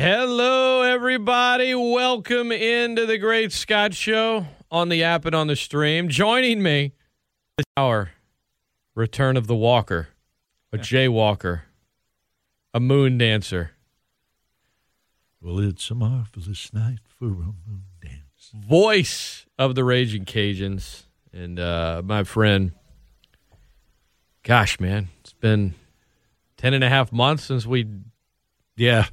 Hello, everybody. Welcome into the Great Scott Show on the app and on the stream. Joining me this hour, return of the walker, a jaywalker, a moon dancer, Well, it's a marvelous night for a moon dance. voice of the Raging Cajuns, and uh, my friend. Gosh, man, it's been 10 and a half months since we Yeah,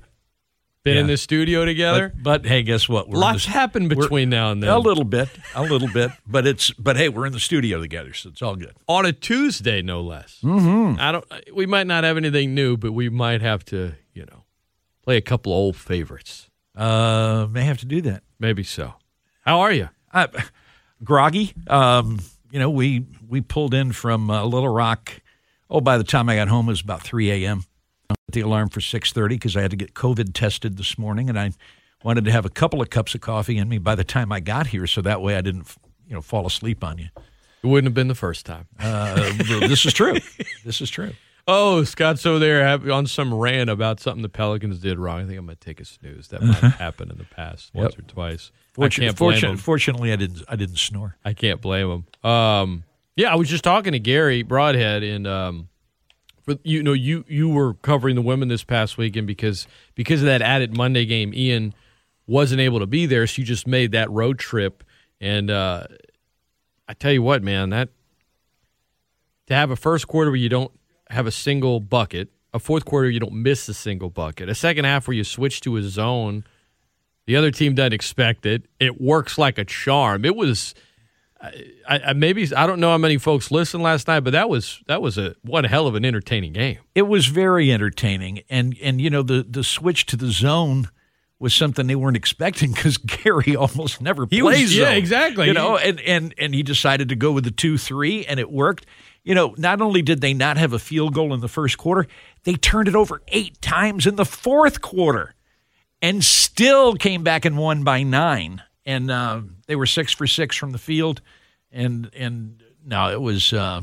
been in the studio together. but, but hey, guess what? We're Lots the, happened between now and then. a little bit, a little bit, but it's but hey, we're in the studio together, so it's all good. on a Tuesday, no less. Mm-hmm. I don't. We might not have anything new, but we might have to, you know, play a couple old favorites. Uh, may have to do that. Maybe so. How are you? Uh, groggy. Um, you know, we we pulled in from uh, Little Rock. Oh, by the time I got home, it was about three a.m. The alarm for six thirty because I had to get COVID tested this morning, and I wanted to have a couple of cups of coffee in me by the time I got here, so that way I didn't, you know, fall asleep on you. It wouldn't have been the first time. Uh, this is true. This is true. Oh, Scott's over there on some rant about something the Pelicans did wrong. I think I'm going to take a snooze. That might have happened in the past once or twice. I can't blame fortun- him. fortunately, I didn't. I didn't snore. I can't blame him. Um, yeah, I was just talking to Garry Brodhead, and um, for you know, you you were covering the women this past weekend because because of that added Monday game. Ian wasn't able to be there, so you just made that road trip. And uh, I tell you what, man, that to have a first quarter where you don't have a single bucket, a fourth quarter you don't miss a single bucket, a second half where you switch to a zone. The other team doesn't expect it. It works like a charm. It was. I, I maybe I don't know how many folks listened last night, but that was that was a one hell of an entertaining game. It was very entertaining, and and you know the the switch to the zone was something they weren't expecting because Garry almost never He was- plays. yeah, zone, exactly. You know, and and and he decided to go with the two three, and it worked. You know, not only did they not have a field goal in the first quarter, they turned it over eight times in the fourth quarter, and still came back and won by nine. And uh, they were six for six from the field, and and no, it was uh,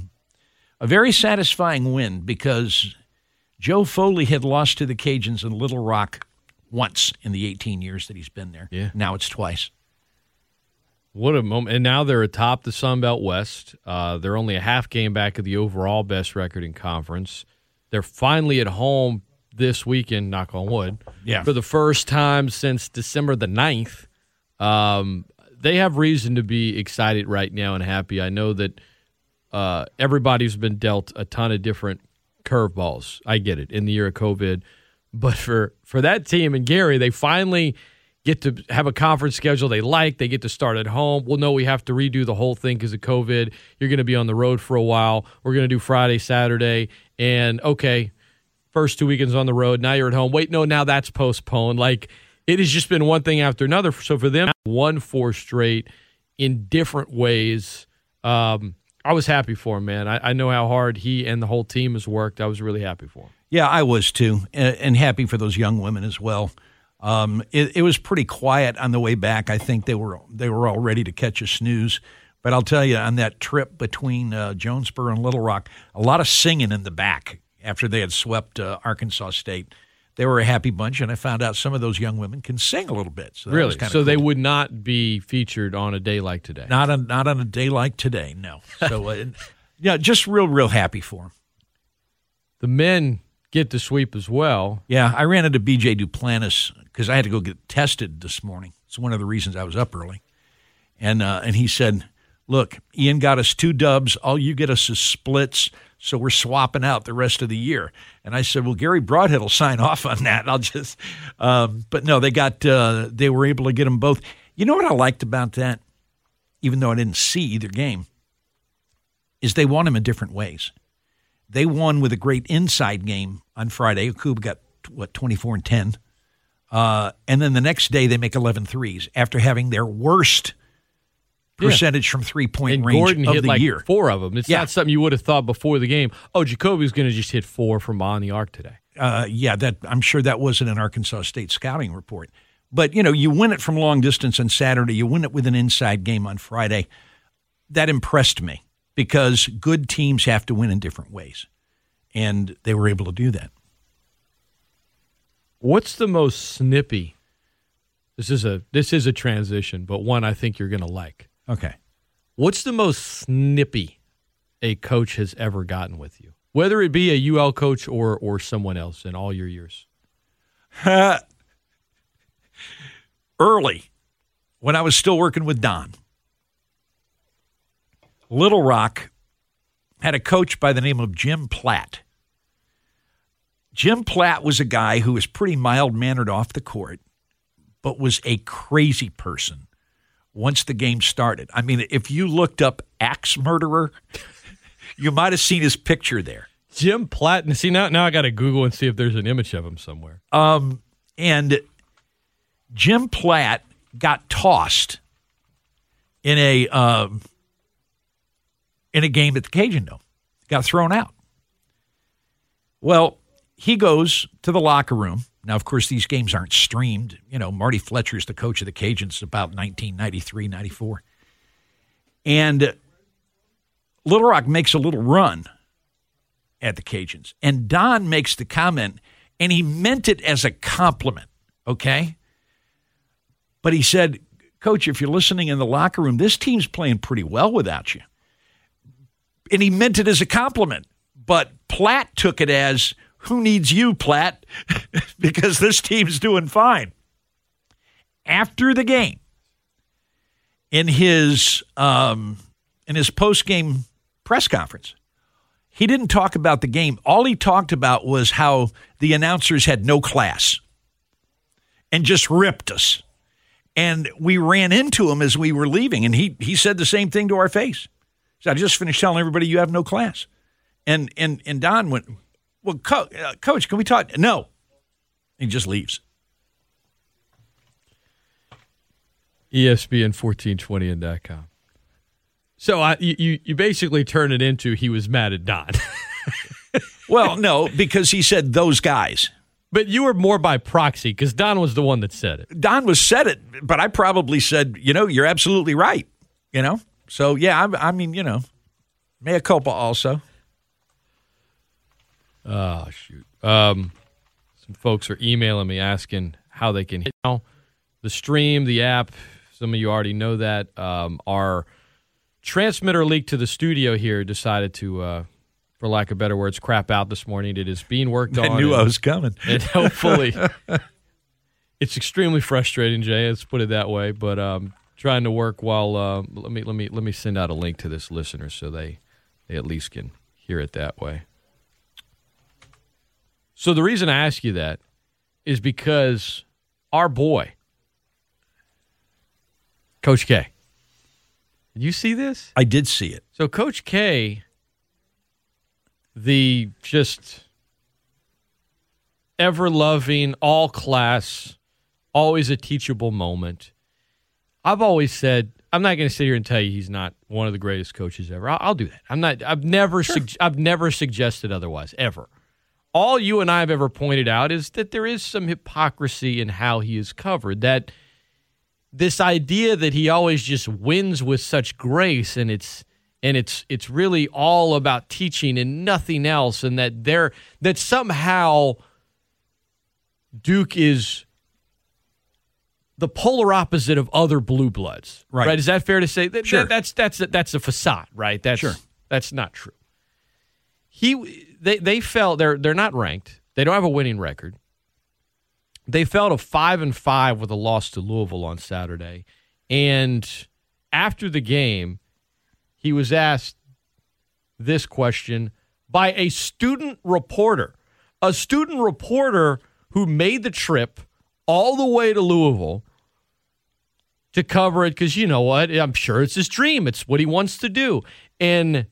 a very satisfying win because Joe Foley had lost to the Cajuns in Little Rock once in the 18 years that he's been there. Yeah. Now it's twice. What a moment! And now they're atop the Sun Belt West. Uh, they're only a half game back of the overall best record in conference. They're finally at home this weekend. Knock on wood. Yeah. For the first time since December the 9th. Um, they have reason to be excited right now and happy. I know that uh, everybody's been dealt a ton of different curveballs. I get it in the year of COVID, but for for that team and Garry, they finally get to have a conference schedule they like. They get to start at home. Well, no, we have to redo the whole thing because of COVID. You're going to be on the road for a while. We're going to do Friday, Saturday, and okay, first two weekends on the road. Now you're at home. Wait, no, now that's postponed. Like it has just been one thing after another. So for them, one four straight in different ways. Um, I was happy for him, man. I, I know how hard he and the whole team has worked. I was really happy for him. Yeah, I was too, and, and happy for those young women as well. Um, it, it was pretty quiet on the way back. I think they were they were all ready to catch a snooze. But I'll tell you, on that trip between uh, Jonesboro and Little Rock, a lot of singing in the back after they had swept uh, Arkansas State. They were a happy bunch, and I found out some of those young women can sing a little bit. So Really? So they would not be featured on a day like today. not on not on a day like today. No. So uh, yeah, just real real happy for them. The men get to sweep as well. Yeah, I ran into BJ Duplantis because I had to go get tested this morning. It's one of the reasons I was up early, and uh, and he said, "Look, Ian got us two dubs. All you get us is splits, so we're swapping out the rest of the year." And I said, "Well, Garry Brodhead will sign off on that. I'll just." Um, but no, they got uh, they were able to get them both. You know what I liked about that, even though I didn't see either game, is they won them in different ways. They won with a great inside game on Friday. Akwuba got what twenty four and ten, uh, and then the next day they make 11 threes after having their worst percentage from three point And range Gordon of hit the like year. four of them. It's Yeah. not something you would have thought before the game. Oh, Jacoby's going to just hit four from behind the arc today. Uh, yeah, that I'm sure that wasn't an Arkansas State scouting report. But you know, you win it from long distance on Saturday. You win it with an inside game on Friday. That impressed me because good teams have to win in different ways, and they were able to do that. What's the most snippy? This is a this is a transition, but one I think you're going to like. Okay. What's the most snippy a coach has ever gotten with you, whether it be a UL coach or or someone else in all your years? Early, when I was still working with Don, Little Rock had a coach by the name of Jim Platt. Jim Platt was a guy who was pretty mild mannered off the court, but was a crazy person once the game started. I mean, if you looked up axe murderer, you might have seen his picture there. Jim Platt. And see now, now I got to Google and see if there's an image of him somewhere. Um, and Jim Platt got tossed in a um, in a game at the Cajundome. Got thrown out. Well, he goes to the locker room. Now, of course, these games aren't streamed. You know, Marty Fletcher is the coach of the Cajuns about 1993, 94. And Little Rock makes a little run at the Cajuns. And Don makes the comment, and he meant it as a compliment, okay? But he said, Coach, if you're listening in the locker room, this team's playing pretty well without you. And he meant it as a compliment. But Platt took it as, who needs you, Platt? because this team's doing fine. After the game, in his um, in his post game press conference, he didn't talk about the game. All he talked about was how the announcers had no class and just ripped us. And we ran into him as we were leaving, and he he said the same thing to our face. Said, I just finished telling everybody you have no class. And and and Don went, Well, co- uh, coach, can we talk? No. He just leaves. ESPN 1420 and .com. So I, you, you basically turn it into he was mad at Don. well, no, because he said those guys. But you were more by proxy because Don was the one that said it. Don was said it, but I probably said, you know, you're absolutely right. You know, so yeah, I, I mean, you know, mea culpa also. Oh shoot! Um, some folks are emailing me asking how they can now the stream, the app. Some of you already know that. Um, our transmitter leak to the studio here decided to, uh, for lack of better words, crap out this morning. It is being worked I on. knew and, I was coming. and hopefully, it's extremely frustrating, Jay. Let's put it that way. But um, trying to work while uh, let me let me let me send out a link to this listener so they they at least can hear it that way. So the reason I ask you that is because our boy, Coach K. Did you see this? I did see it. So Coach K, the just ever loving, all class, always a teachable moment. I've always said I'm not going to sit here and tell you he's not one of the greatest coaches ever. I'll, I'll do that. I'm not. I've never. Sure. Sug- I've never suggested otherwise ever. All you and I have ever pointed out is that there is some hypocrisy in how he is covered. That this idea that he always just wins with such grace and it's and it's it's really all about teaching and nothing else and that there that somehow Duke is the polar opposite of other blue bloods. Right. right? Is that fair to say? That, Sure. that- that's that's that's a facade, right? That's Sure. that's not true. He they they felt they're they're not ranked. They don't have a winning record. They fell to five and five with a loss to Louisville on Saturday. And after the game, he was asked this question by a student reporter. A student reporter who made the trip all the way to Louisville to cover it because you know what? I'm sure it's his dream. It's what he wants to do. And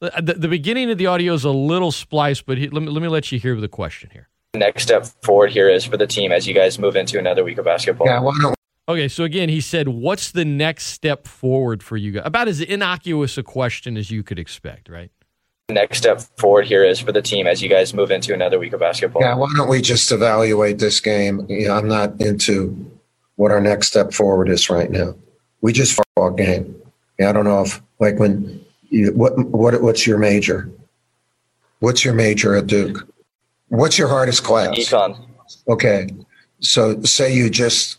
Uh, the, the beginning of the audio is a little spliced, but he, let, me, let me let you hear the question here. next step forward here is for the team as you guys move into another week of basketball? Yeah, why don't Okay, so again, he said, "What's the next step forward for you guys?" About as innocuous a question as you could expect, right? Next step forward here is for the team as you guys move into another week of basketball. yeah, why don't we just evaluate this game? You know, I'm not into what our next step forward is right now. We just fought a game. Yeah, I don't know if like when you what what what's your major? What's your major at Duke? What's your hardest class? Econ. okay, so say you just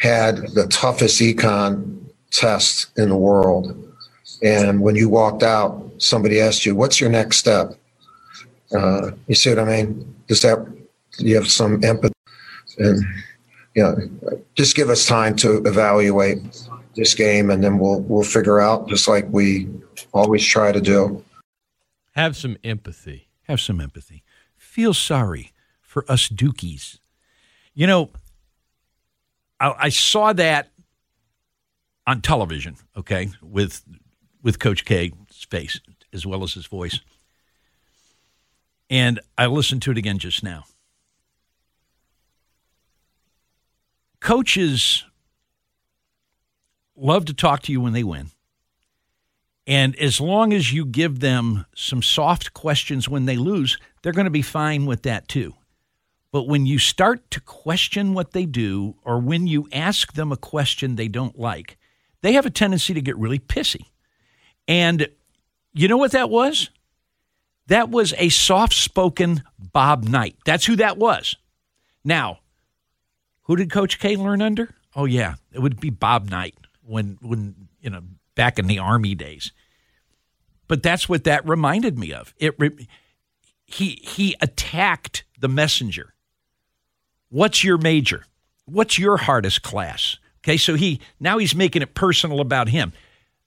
had the toughest econ test in the world, and when you walked out, somebody asked you, "What's your next step?" Uh, you see what I mean? Does that you have some empathy? And you know, just give us time to evaluate this game, and then we'll we'll figure out, just like we always try to do. Have some empathy. Have some empathy. Feel sorry for us Dukies. You know, I, I saw that on television. Okay, with with Coach K's face as well as his voice, and I listened to it again just now. Coaches love to talk to you when they win. And as long as you give them some soft questions when they lose, they're going to be fine with that too. But when you start to question what they do, or when you ask them a question they don't like, they have a tendency to get really pissy. And you know what that was? That was a soft spoken Bob Knight. That's who that was. Now, who did Coach K learn under? Oh, yeah, it would be Bob Knight when, when you know, back in the Army days. But that's what that reminded me of. It he he attacked the messenger. What's your major? What's your hardest class? Okay, so he now he's making it personal about him.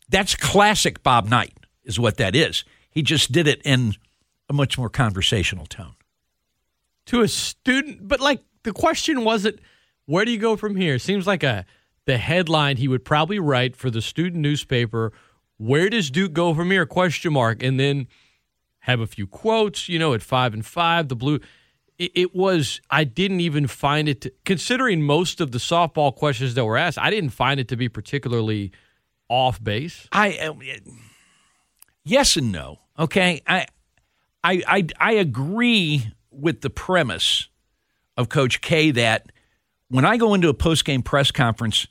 That's classic Bob Knight, is what that is. He just did it in a much more conversational tone. To a student, but like the question wasn't, where do you go from here? Seems like a the headline he would probably write for the student newspaper where does duke go from here? question mark and then have a few quotes you know at five and five the blue. It, it was i didn't even find it to, considering most of the softball questions that were asked i didn't find it to be particularly off base. I uh, yes and no okay? I, I i i agree with the premise of coach k that when i go into a post-game press conference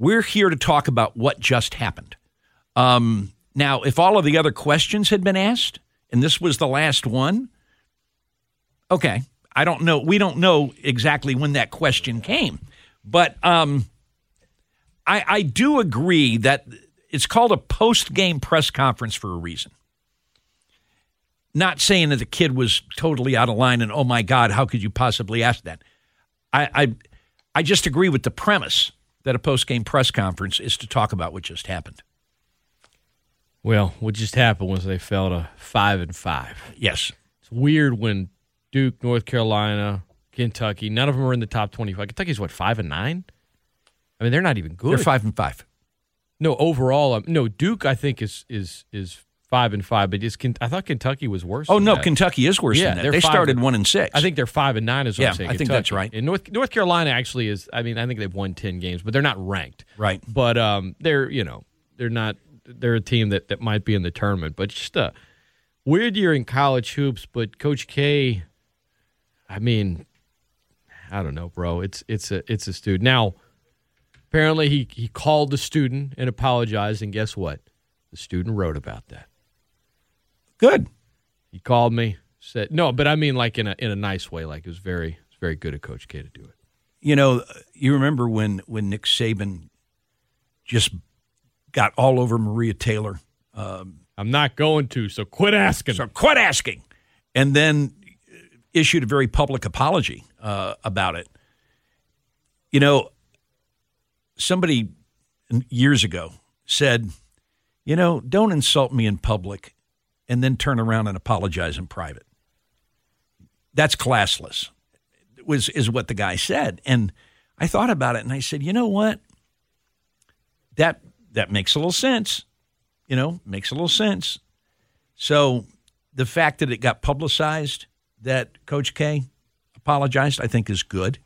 we're here to talk about what just happened. Um, now, if all of the other questions had been asked, and this was the last one, okay, I don't know. We don't know exactly when that question came, but um, I, I do agree that it's called a post game press conference for a reason. Not saying that the kid was totally out of line and oh my God, how could you possibly ask that? I, I, I just agree with the premise that a post game press conference is to talk about what just happened. Well, what just happened was they fell to five and five. Yes, it's weird when Duke, North Carolina, Kentucky, none of them are in the top twenty-five. Kentucky's what five and nine. I mean, they're not even good. They're five and five. No, overall, um, no. Duke, I think is is is five and five, but it's, I thought Kentucky was worse. Oh no, that. Kentucky is worse yeah, than that. They started and, one and six. I think they're five and nine. Is what yeah, I'm saying. I think Kentucky. that's right. And North North Carolina actually is. I mean, I think they've won ten games, but they're not ranked. Right. But um, they're you know they're not. They're a team that that might be in the tournament, but just a weird year in college hoops. But Coach K, I mean, I don't know, bro. It's it's a it's a student now. Apparently, he he called the student and apologized, and guess what? The student wrote about that. Good. He called me, said no, but I mean like in a in a nice way. Like it was very it was very good of Coach K to do it. You know, you remember when when Nick Saban just got all over Maria Taylor. Um, I'm not going to, so quit asking. So quit asking, and then issued a very public apology uh, about it. You know, somebody years ago said, "You know, don't insult me in public and then turn around and apologize in private. That's classless, was is what the guy said. And I thought about it and I said, you know what? That that makes a little sense. You know, makes a little sense. So the fact that it got publicized that Coach K apologized, I think is good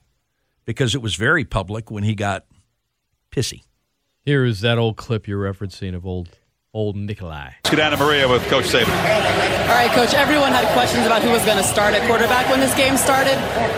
because it was very public when he got pissy. Here is that old clip you're referencing of old old Nikolai. Let's get down to Maria with Coach Saban. All right, Coach. Everyone had questions about who was going to start at quarterback when this game started.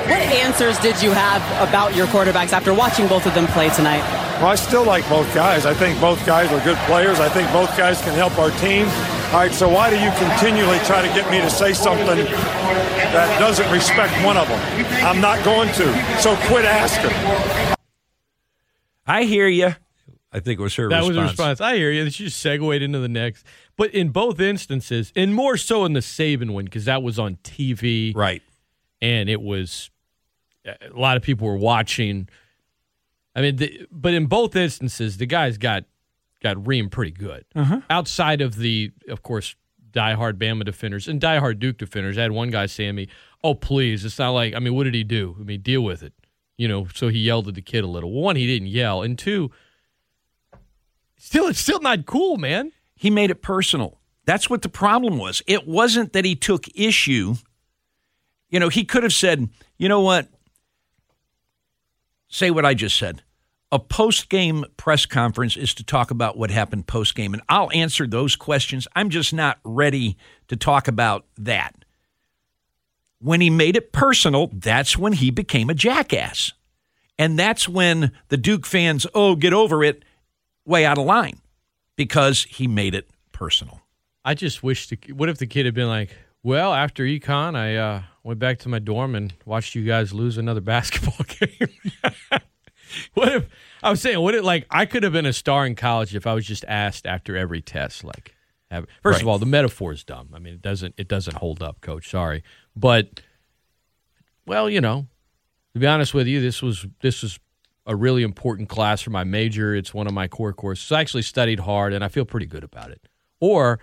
What answers did you have about your quarterbacks after watching both of them play tonight? Well, I still like both guys. I think both guys are good players. I think both guys can help our team. All right, so why do you continually try to get me to say something that doesn't respect one of them? I'm not going to. So quit asking. I hear you. I think it was her That response. was the response. I hear you. She just segued into the next. But in both instances, and more so in the Saban one, because that was on TV. Right. And it was, a lot of people were watching. I mean, the, but in both instances, the guys got got reamed pretty good. Uh-huh. Outside of the, of course, diehard Bama defenders and diehard Duke defenders. I had one guy saying to me, "Oh, please, it's not like. I mean, what did he do? I mean, deal with it." You know, so he yelled at the kid a little. One, he didn't yell, and two, still, it's still not cool, man. He made it personal. That's what the problem was. It wasn't that he took issue. You know, he could have said, you know what? Say what I just said. A post game press conference is to talk about what happened post game, and I'll answer those questions. I'm just not ready to talk about that. When he made it personal, that's when he became a jackass. And that's when the Duke fans, oh, get over it, way out of line because he made it personal. I just wish the what if the kid had been like, well, after econ, I uh, went back to my dorm and watched you guys lose another basketball game. what if I was saying, what if like I could have been a star in college if I was just asked after every test, like, have, first of all, the metaphor is dumb. I mean, it doesn't it doesn't hold up, Coach. Sorry, but well, you know, to be honest with you, this was this was a really important class for my major. It's one of my core courses. I actually studied hard, and I feel pretty good about it. Or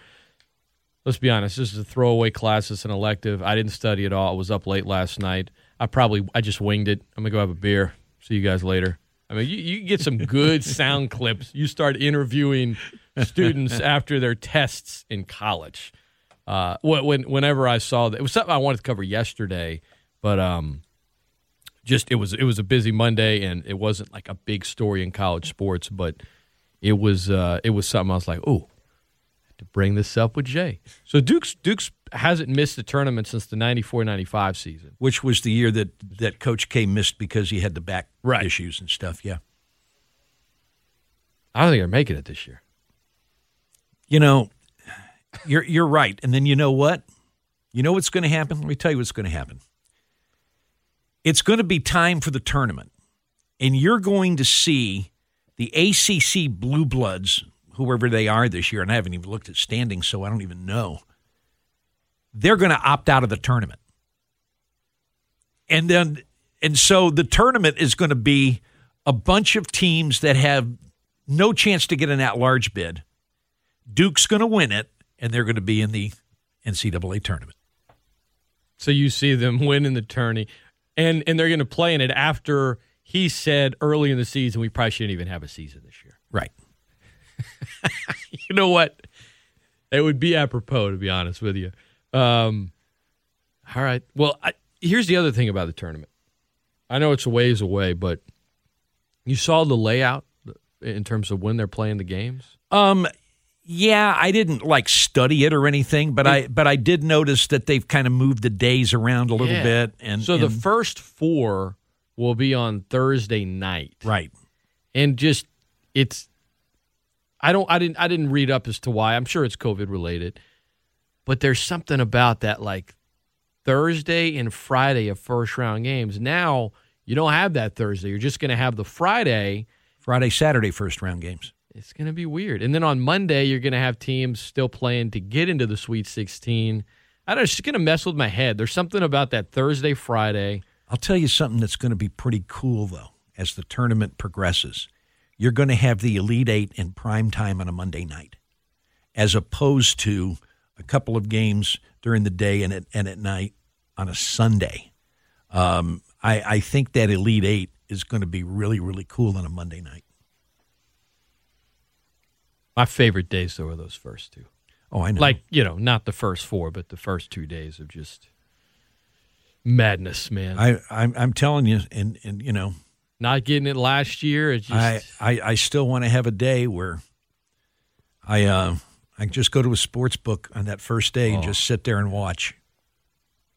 let's be honest, this is a throwaway class. It's an elective. I didn't study at all. I was up late last night. I probably I just winged it. I'm gonna go have a beer. See you guys later. I mean, you, you get some good sound clips. You start interviewing students after their tests in college. Uh, when, when whenever I saw that, it was something I wanted to cover yesterday, but um, just it was it was a busy Monday and it wasn't like a big story in college sports, but it was uh, it was something I was like, oh, to bring this up with Jay. So Duke's Duke's hasn't missed the tournament since the 94-95 season. Which was the year that, that Coach K missed because he had the back Right. issues and stuff. Yeah. I don't think they're making it this year. You know, you're you're right. And then you know what? You know what's going to happen? Let me tell you what's going to happen. It's going to be time for the tournament. And you're going to see the ACC Blue Bloods, whoever they are this year, and I haven't even looked at standings, so I don't even know. They're going to opt out of the tournament. And then and so the tournament is going to be a bunch of teams that have no chance to get an at-large bid. Duke's going to win it, and they're going to be in the NCAA tournament. So you see them winning the tourney, and and they're going to play in it after he said early in the season we probably shouldn't even have a season this year. Right. you know what? It would be apropos, to be honest with you. Um, all right. Well, I, here's the other thing about the tournament. I know it's a ways away, but you saw the layout in terms of when they're playing the games. Um, yeah, I didn't like study it or anything, but I but I did notice that they've kind of moved the days around a little Yeah. bit, and so the first four will be on Thursday night. right. and just it's I don't I didn't I didn't read up as to why. I'm sure it's COVID related. But there's something about that like Thursday and Friday of first round games. Now you don't have that Thursday. You're just going to have the Friday. Friday, Saturday, first round games. It's going to be weird. And then on Monday you're going to have teams still playing to get into the Sweet 16. I don't know, it's just going to mess with my head. There's something about that Thursday Friday. I'll tell you something that's going to be pretty cool though as the tournament progresses. You're going to have the Elite Eight in prime time on a Monday night, as opposed to a couple of games during the day and at, and at night on a Sunday. Um, I, I think that Elite Eight is going to be really, really cool on a Monday night. My favorite days though are those first two. Oh, I know. like you know not the first four but the first two days of just madness man I, I'm, I'm telling you, and, and you know, not getting it last year it's just I, I, I still want to have a day where I uh, I just go to a sports book on that first day and just sit there and watch.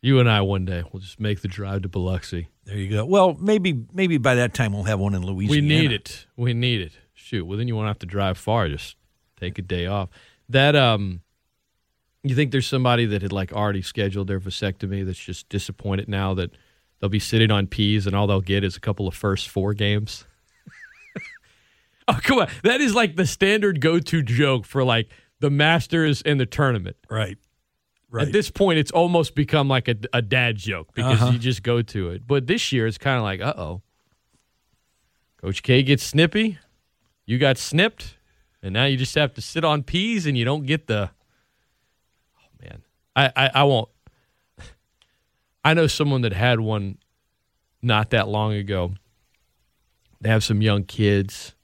you and i one day we'll just make the drive to biloxi There you go. Well, maybe maybe by that time we'll have one in Louisiana. we need it we need it shoot well then you won't have to drive far just take a day off that um You think there's somebody that had like already scheduled their vasectomy that's just disappointed now that they'll be sitting on peas and all they'll get is a couple of first four games? oh, come on. That is like the standard go to joke for like the Masters and the tournament. Right. At this point, it's almost become like a, a dad joke because Uh-huh. you just go to it. But this year, it's kind of like, uh oh. Coach K gets snippy. You got snipped. And now you just have to sit on peas and you don't get the. Oh, man. I, I, I won't. I know someone that had one not that long ago. They have some young kids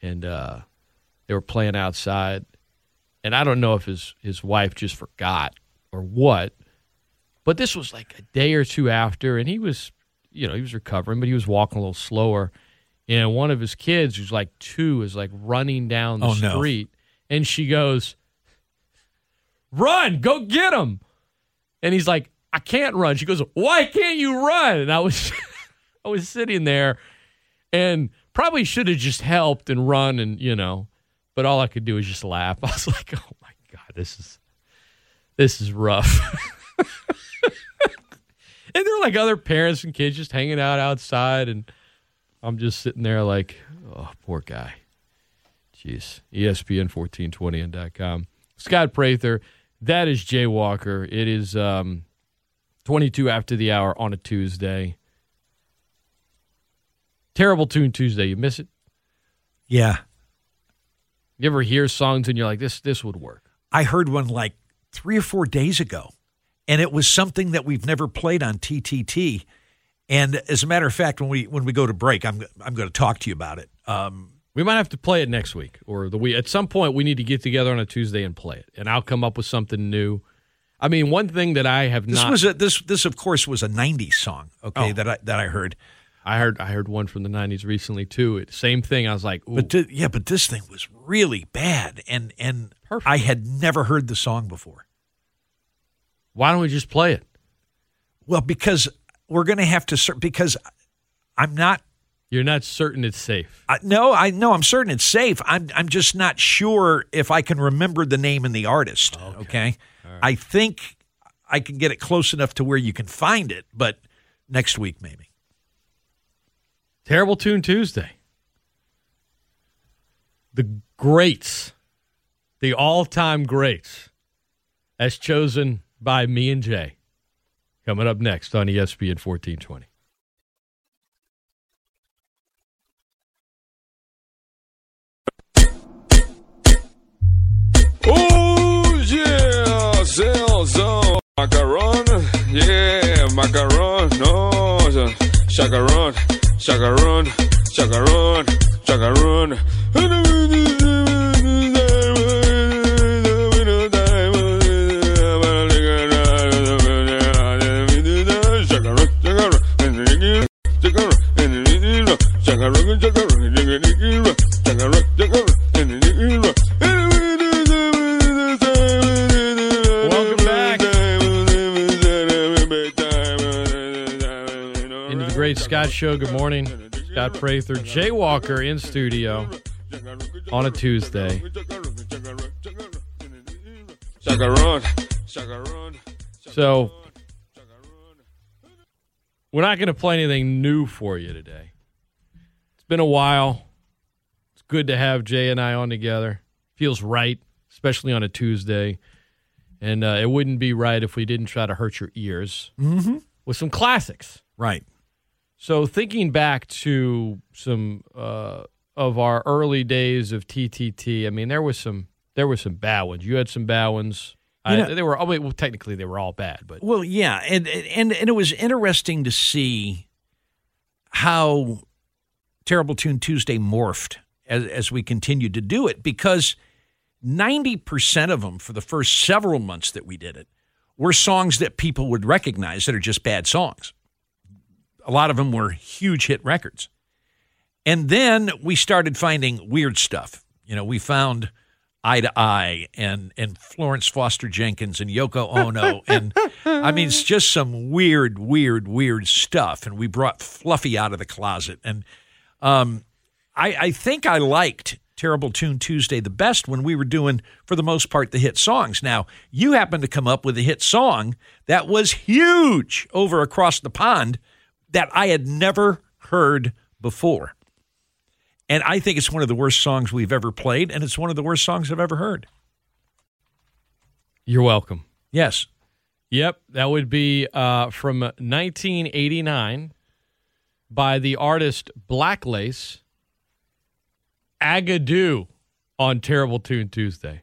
and uh, they were playing outside. And I don't know if his, his wife just forgot or what. But this was like a day or two after, and he was, you know, he was recovering, but he was walking a little slower. And one of his kids, who's like two, is like running down the Oh, no. street, and she goes, "Run, go get him!" And he's like, "I can't run." She goes, "Why can't you run?" And I was, I was sitting there, and probably should have just helped and run, and you know, but all I could do was just laugh. I was like, "Oh my god, this is." this is rough. and there were like other parents and kids just hanging out outside, and I'm just sitting there like, oh, poor guy. Jeez. ESPN 1420 and .com. Scott Prather, that is Jay Walker. It is um, 22 after the hour on a Tuesday. Terrible Tune Tuesday. You miss it? Yeah. You ever hear songs and you're like, this this would work? I heard one like three or four days ago, and it was something that we've never played on TTT. And as a matter of fact, when we when we go to break, I'm I'm going to talk to you about it. Um, We might have to play it next week or the week. At some point, we need to get together on a Tuesday and play it, and I'll come up with something new. I mean, one thing that I have this not. was a this this of course was a '90s song. Okay, Oh. that I that I heard. I heard. I heard one from the '90s recently too. It, same thing. I was like, Ooh, But thi- yeah, but this thing was really bad, and and Perfect. I had never heard the song before. why don't we just play it? Well, because we're going to have to because I'm not. You're not certain it's safe. I, no, I know I'm certain it's safe. I'm I'm just not sure if I can remember the name and the artist. Okay, I think I can get it close enough to where you can find it, but next week maybe. Terrible Tune Tuesday. The greats, the all-time greats, as chosen by me and Jay. Coming up next on ESPN 1420. Oh yeah, Zelzo. Macaron, yeah, macaron, no, chacaron, chacaron, chacaron, chacaron. Show. Good morning. Scott Prather, Jay Walker in studio on a Tuesday. Chacaron, chacaron. So we're not going to play anything new for you today. It's been a while. It's good to have Jay and I on together. Feels right, especially on a Tuesday. And uh, it wouldn't be right if we didn't try to hurt your ears with some classics. Right. So thinking back to some uh, of our early days of TTT, I mean, there was some there were some bad ones. You had some bad ones. You know- they were. Well, technically they were all bad, but Well, yeah, and and and it was interesting to see how Terrible Tune Tuesday morphed as as we continued to do it because ninety percent of them for the first several months that we did it were songs that people would recognize that are just bad songs. A lot of them were huge hit records, and then we started finding weird stuff. You know, we found Eye to Eye and and Florence Foster Jenkins and Yoko Ono and I mean it's just some weird, weird, weird stuff. And we brought Fluffy out of the closet and um, I I think I liked Terrible Tune Tuesday the best when we were doing, for the most part, the hit songs. Now, you happened to come up with a hit song that was huge over across the pond that I had never heard before. And I think it's one of the worst songs we've ever played, and it's one of the worst songs I've ever heard. You're welcome. Yes. Yep, that would be uh, from 1989 by the artist Black Lace. Agadoo on Terrible Tune Tuesday.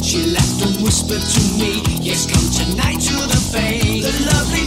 Whispered to me, Yes, come tonight to the bay. The lovely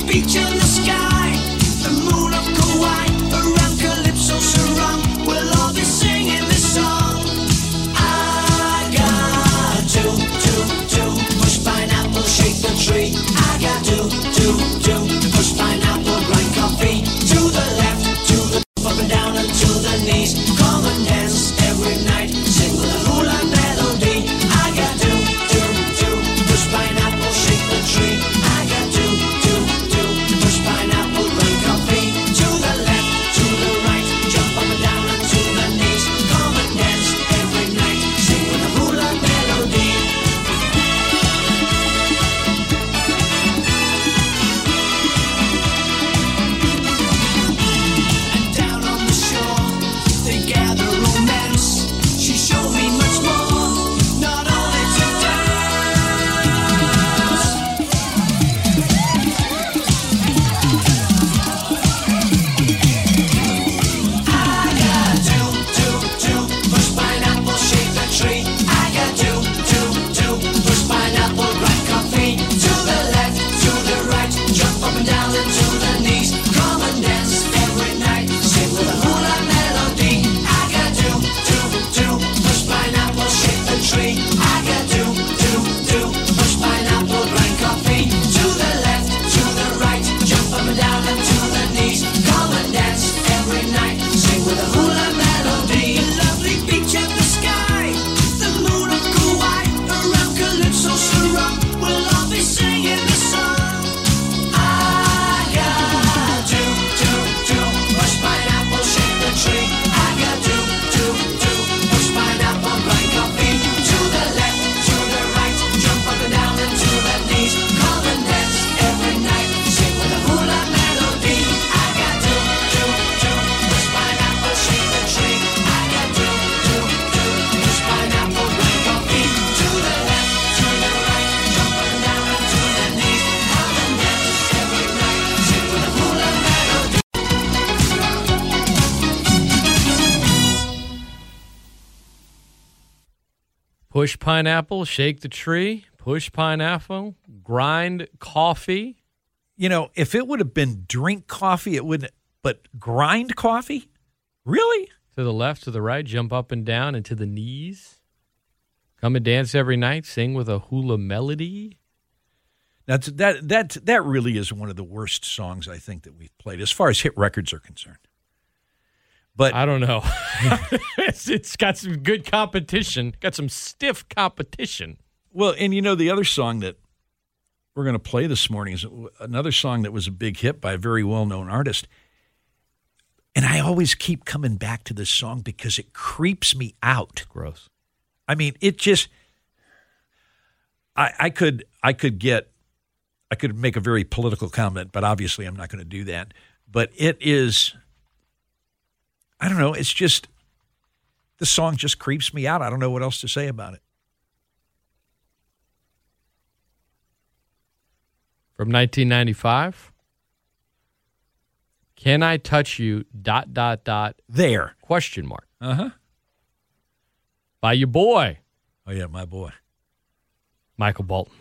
Push pineapple, shake the tree. Push pineapple, grind coffee. You know, if it would have been drink coffee, it wouldn't, but grind coffee? Really? To the left, to the right, jump up and down and to the knees. Come and dance every night, sing with a hula melody. That's that that that really is one of the worst songs I think that we've played as far as hit records are concerned. But I don't know. it's, it's got some good competition, got some stiff competition. well, and you know the other song that we're going to play this morning is another song that was a big hit by a very well-known artist. And I always keep coming back to this song because it creeps me out. Gross. I mean, it just I, I could I could get I could make a very political comment, but obviously I'm not going to do that. But it is I don't know, it's just the song just creeps me out. I don't know what else to say about it. From 1995. Can I touch you? Dot, dot, dot, There. question mark. Uh-huh. By your boy, Oh yeah, my boy. Michael Bolton.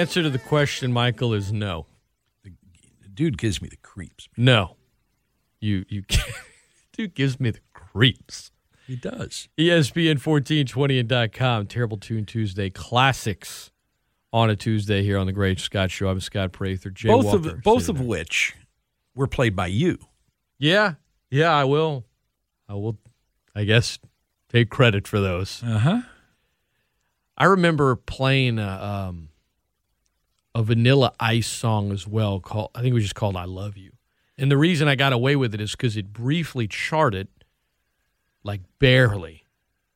answer to the question, Michael, is no. The, the dude gives me the creeps. Man. No, you you dude gives me the creeps. He does. ESPN 1420 and com Terrible Tune Tuesday classics on a Tuesday here on the Great Scott Show. I'm Scott Prather. Jay both Walker, of both of there. which were played by you. Yeah, yeah, I will. I will. I guess take credit for those. Uh huh. I remember playing. Uh, um, a Vanilla Ice song as well called I think it was just called "I Love You," and the reason I got away with it is because it briefly charted, like barely,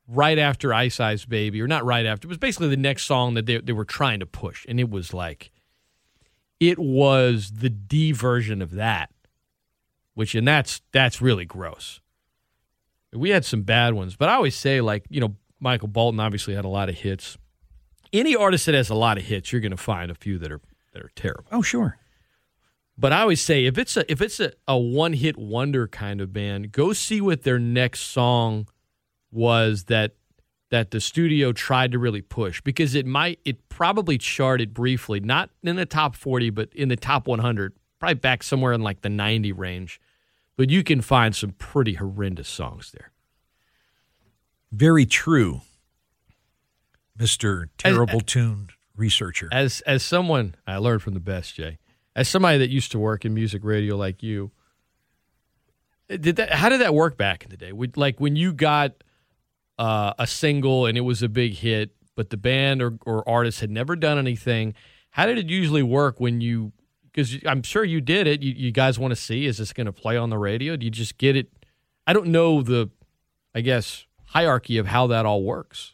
right after Ice Ice Baby, or not right after. It was basically the next song that they they were trying to push, and it was like, it was the D version of that, which and that's that's really gross. We had some bad ones, but I always say like you know Michael Bolton obviously had a lot of hits. Any artist that has a lot of hits, you're going to find a few that are that are terrible. Oh, sure. But I always say if it's a if it's a, a one hit wonder kind of band, go see what their next song was that that the studio tried to really push because it might it probably charted briefly, not in the top forty, but in the top one hundred, probably back somewhere in like the ninety range. But you can find some pretty horrendous songs there. Very true, Mister Terrible Tune researcher. As as someone I learned from the best, Jay. As somebody that used to work in music radio like you, did that? How did that work back in the day? Would, like when you got uh, a single and it was a big hit, but the band or, or artist had never done anything. How did it usually work when you? Because I'm sure you did it. You, you guys want to see is this going to play on the radio? Do you just get it? I don't know the, I guess hierarchy of how that all works.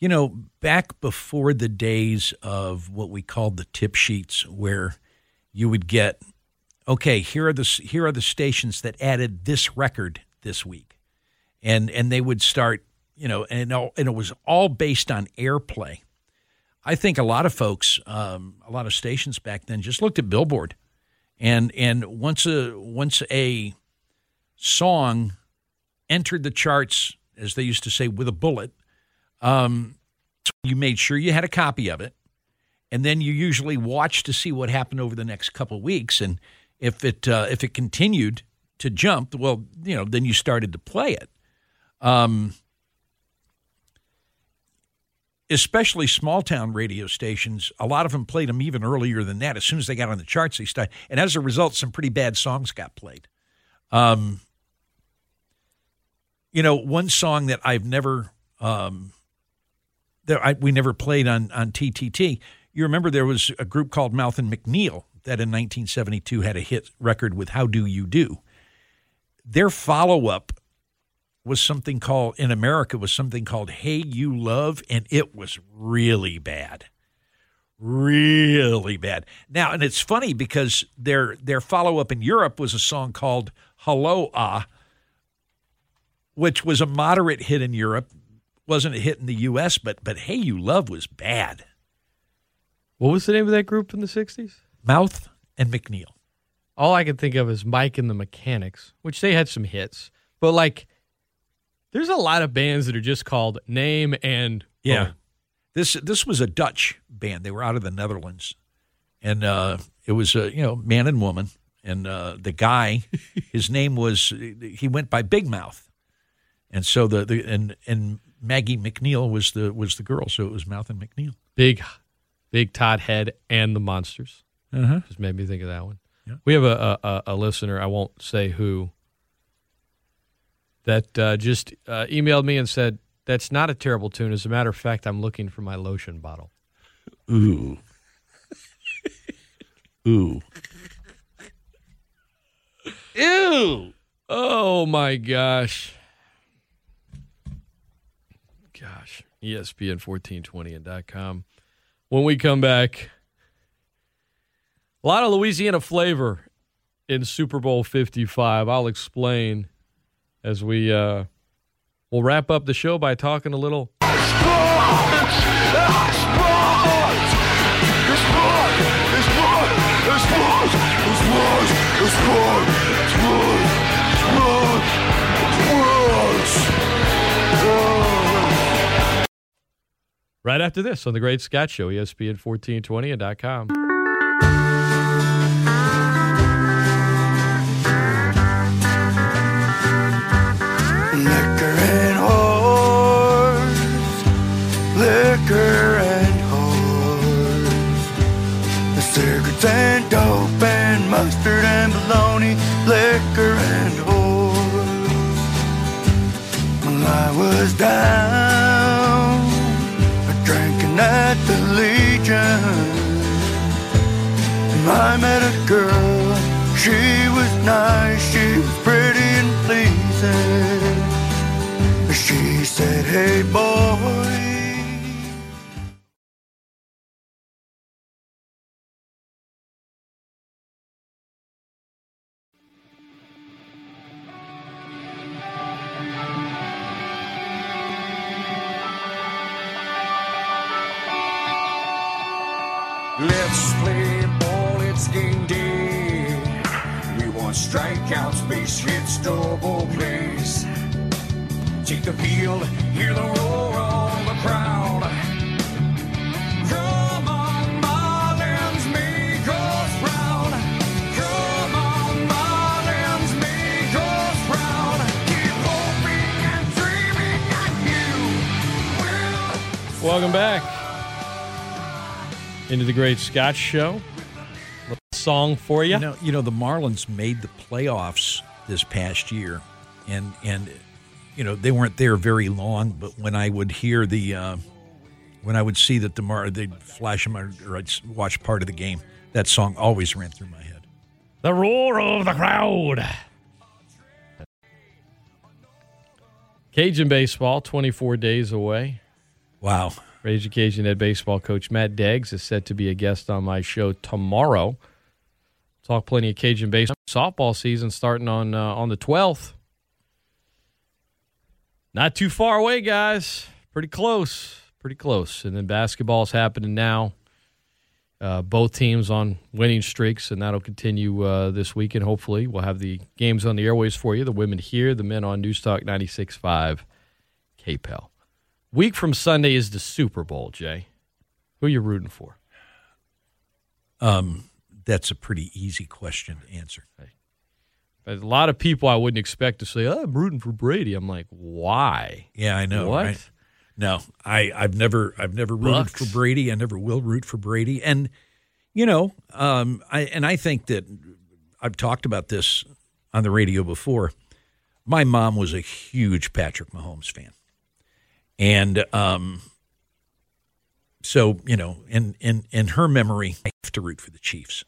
You know, back before the days of what we called the tip sheets, where you would get, okay, here are the here are the stations that added this record this week, and and they would start, you know, and all, and it was all based on airplay. I think a lot of folks, um, a lot of stations back then, just looked at Billboard, and and once a once a song entered the charts, as they used to say, with a bullet, um, you made sure you had a copy of it, and then you usually watched to see what happened over the next couple weeks, and if it uh, if it continued to jump, well, you know, then you started to play it. Um, especially small town radio stations, a lot of them played them even earlier than that. As soon as they got on the charts, they started, and as a result, some pretty bad songs got played. Um, you know, one song that I've never um, that I, we never played on on TTT. You remember there was a group called Mouth and MacNeal that in 1972 had a hit record with "How Do You Do." Their follow up was something called in America was something called "Hey You Love," and it was really bad, really bad. Now, and it's funny because their their follow up in Europe was a song called "Hello Ah." which was a moderate hit in Europe, wasn't a hit in the U.S. But but Hey You Love was bad. What was the name of that group in the '60s? Mouth and MacNeal. All I can think of is Mike and the Mechanics, which they had some hits, but like, there's a lot of bands that are just called name and Yeah, boom. this this was a Dutch band. They were out of the Netherlands, and uh, it was a you know man and woman. And uh, the guy, his name was he went by Big Mouth, and so the, the and and Maggie MacNeal was the was the girl. So it was Mouth and MacNeal. big, big Todd Head and the Monsters. Uh-huh. Just made me think of that one. Yeah. We have a, a a- a listener. I won't say who. That uh, just uh, emailed me and said that's not a terrible tune. As a matter of fact, I'm looking for my lotion bottle. Ooh, ooh, Ew. Oh my gosh. Gosh. E ESPN 1420 and .com. When we come back, a lot of Louisiana flavor in Super Bowl 55. I'll explain as we uh we'll wrap up the show by talking a little right after this on the Great Scott Show, ESPN 1420 and .com. Liquor and. The cigarettes and dope and mustard and bologna, liquor and whores. Well, I was down, Legion. And I met a girl, she was nice, she was pretty and pleasing. She said, Hey boy. Want strikeouts, base hits, double plays. Take the field, hear the roar of the crowd. Come on, Marlins, make us proud. Come on, Marlins, make us proud. Keep hoping and dreaming you will. Welcome back into the Great Scott Show. Song for you. You know, you know, the Marlins made the playoffs this past year, and and you know they weren't there very long. But when I would hear the, uh, when I would see that the Mar, they'd flash them or, or I'd watch part of the game. That song always ran through my head. The roar of the crowd. Cajun baseball, 24 days away. Wow. Ragin' Cajuns head baseball coach Matt Deggs is set to be a guest on my show tomorrow. Talk plenty of Cajun baseball. Softball season starting on uh, on the 12th. Not too far away, guys. Pretty close. Pretty close. And then basketball's happening now. Uh, both teams on winning streaks, and that'll continue uh, this weekend. Hopefully, we'll have the games on the airways for you. The women here, the men on News Talk 96.5 KPEL. Week from Sunday is the Super Bowl, Jay. Who are you rooting for? Um, that's a pretty easy question to answer. But A lot of people I wouldn't expect to say, oh, I'm rooting for Brady. I'm like, why? Yeah, I know. What? right? No, I, I've never, I've never rooted Bucs. for Brady. I never will root for Brady. And you know, um, I and I think that I've talked about this on the radio before. My mom was a huge Patrick Mahomes fan, and um, so you know, in in in her memory, I have to root for the Chiefs.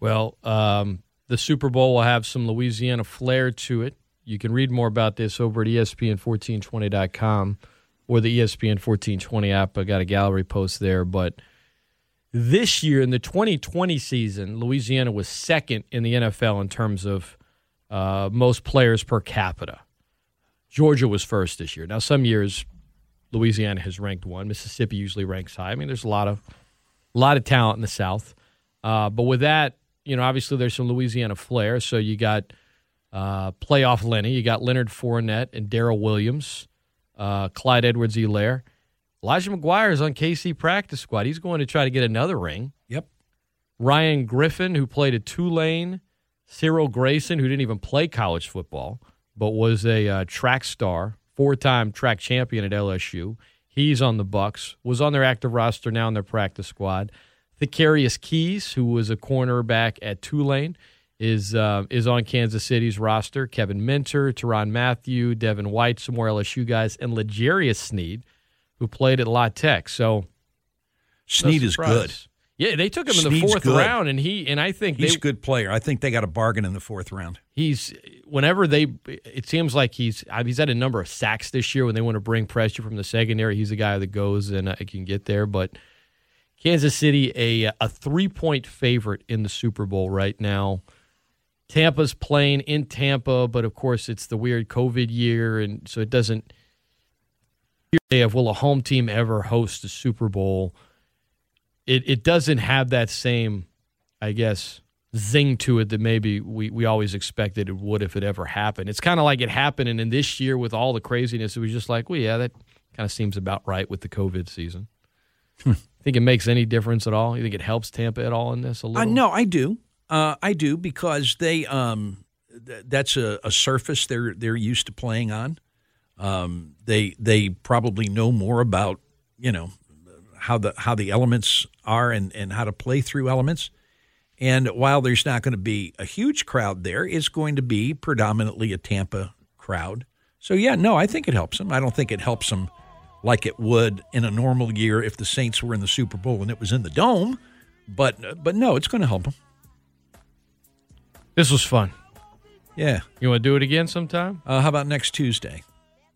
Well, um, the Super Bowl will have some Louisiana flair to it. You can read more about this over at E ESPN1420.com or the E ESPN 1420 app. I got a gallery post there. But this year in the 2020 season, Louisiana was second in the NFL in terms of uh, most players per capita. Georgia was first this year. Now, some years Louisiana has ranked one. Mississippi usually ranks high. I mean, there's a lot of a lot of talent in the South. Uh, but with that, you know, obviously there's some Louisiana flair. So you got uh, playoff Lenny, you got Leonard Fournette and Daryl Williams, uh, Clyde Edwards Helaire. Elijah McGuire is on KC practice squad. He's going to try to get another ring. Yep. Ryan Griffin, who played at Tulane, Cyril Grayson, who didn't even play college football, but was a uh, track star, four-time track champion at LSU. He's on the Bucs. Was on their active roster now in their practice squad. Thakarius Keyes, who was a cornerback at Tulane, is uh, is on Kansas City's roster. Kevin Minter, Tyrann Mathieu, Devin White, some more LSU guys, and L'Jarius Sneed, who played at La Tech. So Sneed no is good. Yeah, they took him in the fourth good. round, and he and I think He's they, a good player. I think they got a bargain in the fourth round. he's whenever they it seems like he's uh, he's had a number of sacks this year when they want to bring pressure from the secondary he's the guy that goes and uh, can get there but Kansas City a a 3 point favorite in the Super Bowl right now Tampa's playing in Tampa but of course it's the weird covid year and so it doesn't they have will a home team ever host a Super Bowl it it doesn't have that same I guess zing to it that maybe we, we always expected it would if it ever happened. It's kind of like it happened, and in this year with all the craziness, it was just like, well, yeah, that kind of seems about right with the COVID season. think it makes any difference at all? You think it helps Tampa at all in this a Uh, little? no, I do. Uh, I do because they um, th- that's a, a surface they're they're used to playing on. Um, they they probably know more about you know how the how the elements are and, and how to play through elements. And while there's not going to be a huge crowd there, it's going to be predominantly a Tampa crowd. So yeah, no, I think it helps them. I don't think it helps them like it would in a normal year if the Saints were in the Super Bowl and it was in the dome. But but no, it's going to help them. This was fun. Yeah. You want to do it again sometime? Uh, how about next Tuesday?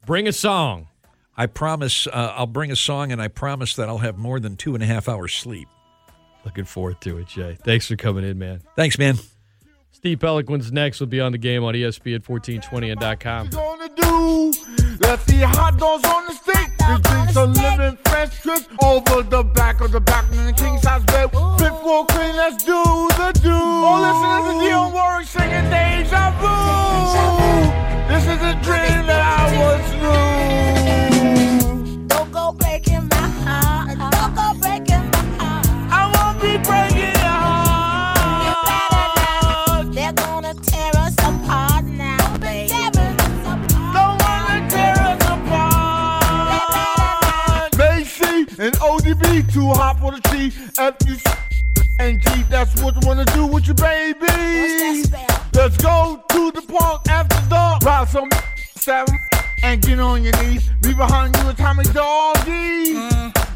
Bring a song. I promise uh, I'll bring a song, and I promise that I'll have more than two and a half hours sleep. Looking forward to it, Jay. Thanks for coming in, man. Thanks, man. Steve Pelican's next will be on the game on ESPN 1420 and .com. gonna do? Let's hot dogs on the stick. The drinks are living French crisp over the back of the back in the king size bed. Fit for queen, let's do the do. Oh, listen to Dionne Warwick singing Deja Vu. This is a dream that I was through. Don't go breaking my heart. Don't go breaking Too hot for the T. F U and G, that's what you wanna do with your baby. Let's go to the park after dark. Ride some seven and get on your knees. Be behind you a Tommy doggy.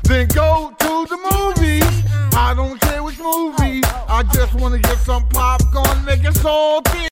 Then go to the movies. I don't care which movie. I just wanna get some popcorn, make it salty.